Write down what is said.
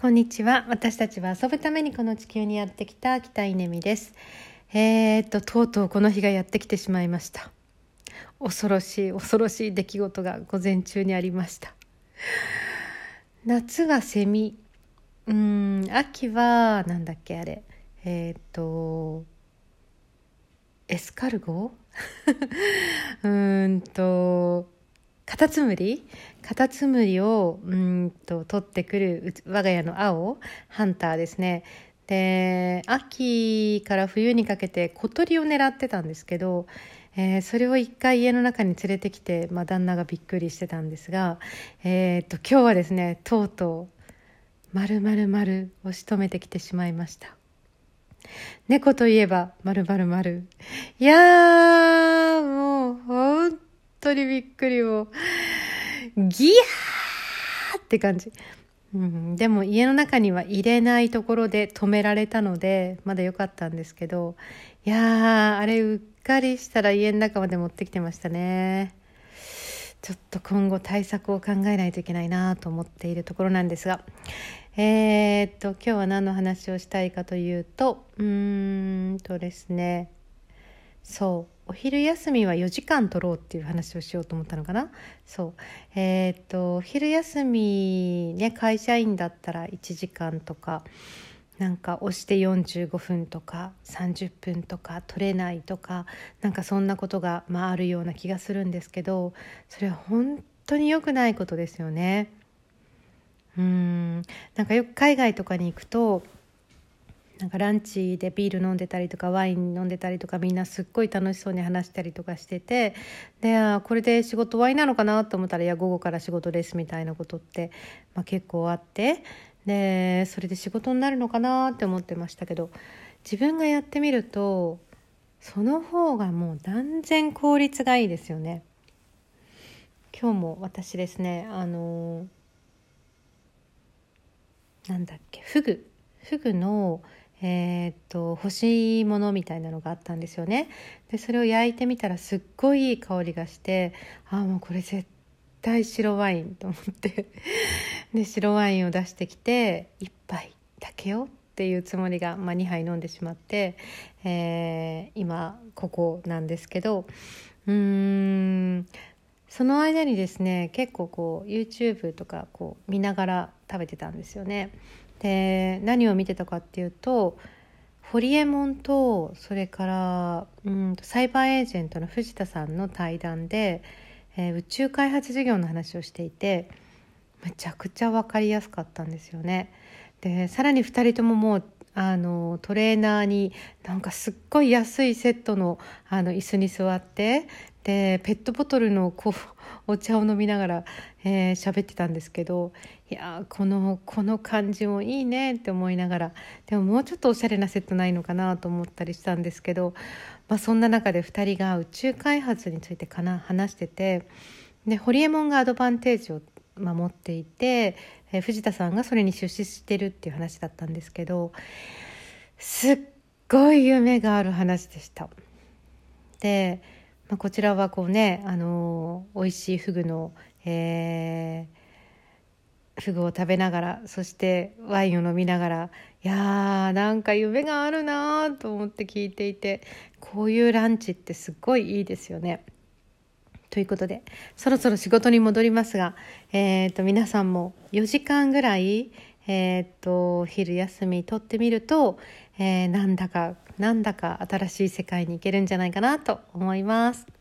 こんにちは。私たちは遊ぶためにこの地球にやってきた北稲美です。えー、っと、とうとうこの日がやってきてしまいました。恐ろしい、恐ろしい出来事が午前中にありました。夏がセミ。うん、秋は、なんだっけ、あれ。えー、っと、エスカルゴ？うんと、カタツムリ？カタツムリをうんと取ってくる我が家の青ハンターですね。で秋から冬にかけて小鳥を狙ってたんですけど、えー、それを一回家の中に連れてきて、まあ、旦那がびっくりしてたんですが、えー、っと今日はですねとうとう丸々丸を仕留めてきてしまいました。猫といえば丸々丸いやーもう本当にびっくりもギヤーって感じ。うん、でも家の中には入れないところで止められたのでまだ良かったんですけど。いやーあれうっかりしたら家の中まで持ってきてましたね。ちょっと今後対策を考えないといけないなと思っているところなんですが。えー、っと今日は何の話をしたいかというとうーんとですね。そう。お昼休みは4時間取ろうっていう話をしようと思ったのかな？そう。えー、っとお昼休みね会社員だったら1時間とかなんか押して45分とか30分とか取れないとかなんかそんなことが、まあ、あるような気がするんですけどそれは本当に良くないことですよね。うん。なんかよく海外とかに行くとなんかランチでビール飲んでたりとかワイン飲んでたりとかみんなすっごい楽しそうに話したりとかしててであこれで仕事終わりなのかなと思ったらいや午後から仕事ですみたいなことって、まあ、結構あってでそれで仕事になるのかなって思ってましたけど自分がやってみるとその方がもう断然効率がいいですよね。今日も私ですねあのなんだっけフグフグのえー、っと干し物みたいなのがあったんですよね。でそれを焼いてみたらすっごいいい香りがしてああもうこれ絶対白ワインと思って。で白ワインを出してきて1杯だけよっていうつもりが、まあ、2杯飲んでしまって、えー、今ここなんですけどうーんその間にですね結構こう YouTube とかこう見ながら食べてたんですよね。で何を見てたかっていうとホリエモンとそれからうんサイバーエージェントの藤田さんの対談で、えー、宇宙開発事業の話をしていてめちゃくちゃ分かりやすかったんですよね。でさらに2人とももうあのトレーナーになんかすっごい安いセットのあの椅子に座ってでペットボトルのこうお茶を飲みながら喋、えー、ってたんですけどいやこのこの感じもいいねって思いながらでももうちょっとおしゃれなセットないのかなと思ったりしたんですけど、まあ、そんな中で2人が宇宙開発についてかな話しててでホリエモンがアドバンテージを守っていて、えー、藤田さんがそれに出資してるっていう話だったんですけどすっごい夢がある話でした。でまあ、こちらはこうね、あのー、美味しいフグの、えー、フグを食べながらそしてワインを飲みながらいやーなんか夢があるなと思って聞いていてこういうランチってすっごいいいですよね。ということでそろそろ仕事に戻りますが、えーと、皆さんも4時間ぐらい、えーと昼休み取ってみると、えー、なんだかなんだか新しい世界に行けるんじゃないかなと思います。